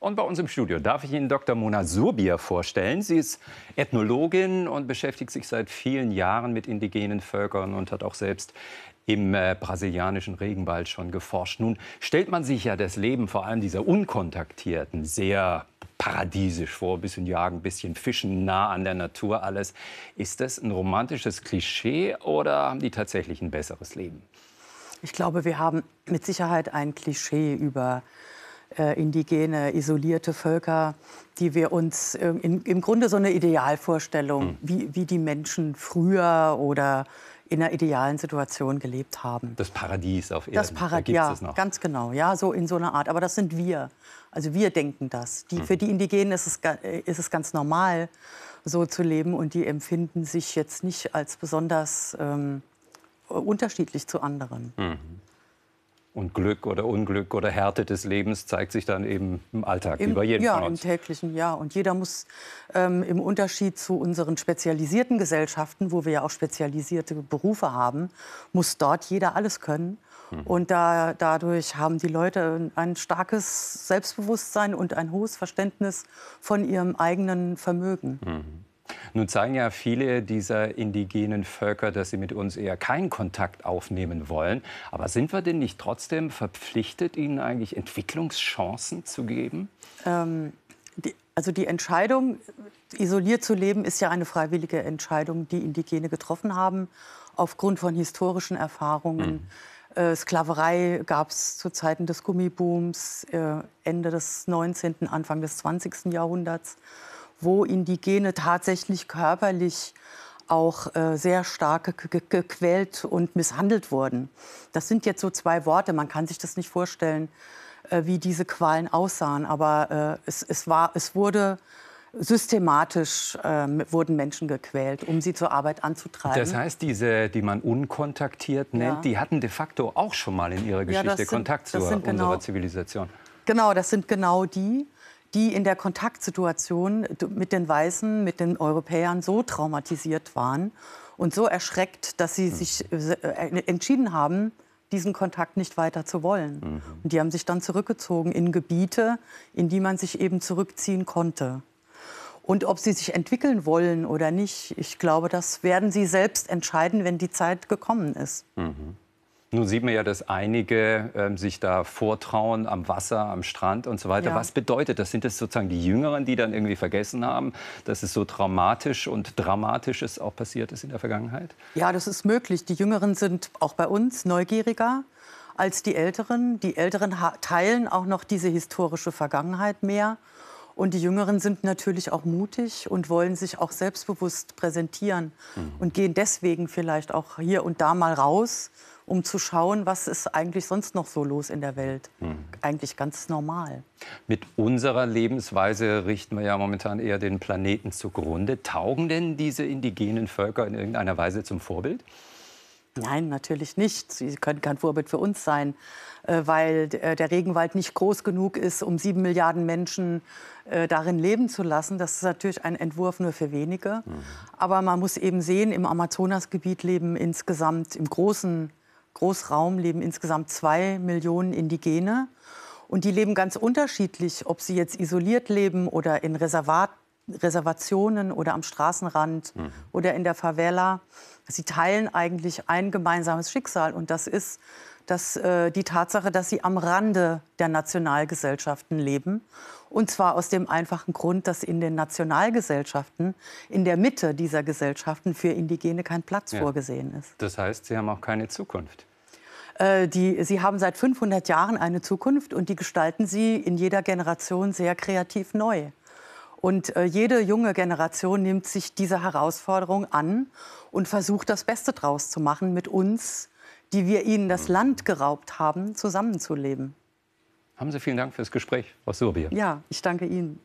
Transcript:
Und bei uns im Studio darf ich Ihnen Dr. Mona Surbier vorstellen. Sie ist Ethnologin und beschäftigt sich seit vielen Jahren mit indigenen Völkern und hat auch selbst im äh, brasilianischen Regenwald schon geforscht. Nun stellt man sich ja das Leben vor allem dieser Unkontaktierten sehr paradiesisch vor. Ein bisschen jagen, ein bisschen fischen, nah an der Natur alles. Ist das ein romantisches Klischee oder haben die tatsächlich ein besseres Leben? Ich glaube, wir haben mit Sicherheit ein Klischee über äh, indigene, isolierte Völker, die wir uns äh, in, im Grunde so eine Idealvorstellung, hm. wie, wie die Menschen früher oder in einer idealen Situation gelebt haben. Das Paradies auf Erden. Das Paradies, ja, ganz genau, ja, so in so einer Art. Aber das sind wir. Also wir denken das. Die, hm. Für die Indigenen ist es, äh, ist es ganz normal, so zu leben und die empfinden sich jetzt nicht als besonders ähm, unterschiedlich zu anderen. Mhm. Und Glück oder Unglück oder Härte des Lebens zeigt sich dann eben im Alltag, Im, wie bei jedem ja, im täglichen, ja. Und jeder muss ähm, im Unterschied zu unseren spezialisierten Gesellschaften, wo wir ja auch spezialisierte Berufe haben, muss dort jeder alles können. Mhm. Und da, dadurch haben die Leute ein starkes Selbstbewusstsein und ein hohes Verständnis von ihrem eigenen Vermögen. Mhm. Nun zeigen ja viele dieser indigenen Völker, dass sie mit uns eher keinen Kontakt aufnehmen wollen. Aber sind wir denn nicht trotzdem verpflichtet, ihnen eigentlich Entwicklungschancen zu geben? Ähm, die, also die Entscheidung, isoliert zu leben, ist ja eine freiwillige Entscheidung, die Indigene getroffen haben, aufgrund von historischen Erfahrungen. Mhm. Äh, Sklaverei gab es zu Zeiten des Gummibooms, äh, Ende des 19., Anfang des 20. Jahrhunderts wo Indigene tatsächlich körperlich auch äh, sehr stark gequält und misshandelt wurden. Das sind jetzt so zwei Worte, man kann sich das nicht vorstellen, äh, wie diese Qualen aussahen, aber äh, es, es, war, es wurde systematisch äh, wurden Menschen gequält, um sie zur Arbeit anzutreiben. Das heißt, diese, die man unkontaktiert nennt, ja. die hatten de facto auch schon mal in ihrer Geschichte ja, sind, Kontakt zu unserer genau, Zivilisation. Genau, das sind genau die die in der Kontaktsituation mit den Weißen, mit den Europäern so traumatisiert waren und so erschreckt, dass sie sich äh, entschieden haben, diesen Kontakt nicht weiter zu wollen. Mhm. Und die haben sich dann zurückgezogen in Gebiete, in die man sich eben zurückziehen konnte. Und ob sie sich entwickeln wollen oder nicht, ich glaube, das werden sie selbst entscheiden, wenn die Zeit gekommen ist. Mhm. Nun sieht man ja, dass einige äh, sich da vortrauen am Wasser, am Strand und so weiter. Ja. Was bedeutet das? Sind das sozusagen die Jüngeren, die dann irgendwie vergessen haben, dass es so traumatisch und dramatisches auch passiert ist in der Vergangenheit? Ja, das ist möglich. Die Jüngeren sind auch bei uns neugieriger als die Älteren. Die Älteren teilen auch noch diese historische Vergangenheit mehr. Und die Jüngeren sind natürlich auch mutig und wollen sich auch selbstbewusst präsentieren mhm. und gehen deswegen vielleicht auch hier und da mal raus um zu schauen, was ist eigentlich sonst noch so los in der Welt. Hm. Eigentlich ganz normal. Mit unserer Lebensweise richten wir ja momentan eher den Planeten zugrunde. Taugen denn diese indigenen Völker in irgendeiner Weise zum Vorbild? Nein, natürlich nicht. Sie können kein Vorbild für uns sein, äh, weil äh, der Regenwald nicht groß genug ist, um sieben Milliarden Menschen äh, darin leben zu lassen. Das ist natürlich ein Entwurf nur für wenige. Mhm. Aber man muss eben sehen, im Amazonasgebiet leben insgesamt im großen Großraum leben insgesamt zwei Millionen Indigene. Und die leben ganz unterschiedlich, ob sie jetzt isoliert leben oder in Reservat, Reservationen oder am Straßenrand mhm. oder in der Favela. Sie teilen eigentlich ein gemeinsames Schicksal. Und das ist dass, äh, die Tatsache, dass sie am Rande der Nationalgesellschaften leben. Und zwar aus dem einfachen Grund, dass in den Nationalgesellschaften, in der Mitte dieser Gesellschaften für Indigene kein Platz ja. vorgesehen ist. Das heißt, sie haben auch keine Zukunft. Äh, die, sie haben seit 500 Jahren eine Zukunft und die gestalten sie in jeder Generation sehr kreativ neu. Und äh, jede junge Generation nimmt sich diese Herausforderung an und versucht, das Beste draus zu machen mit uns, die wir ihnen das Land geraubt haben, zusammenzuleben. Haben Sie vielen Dank fürs Gespräch, Frau Surbier. Ja, ich danke Ihnen.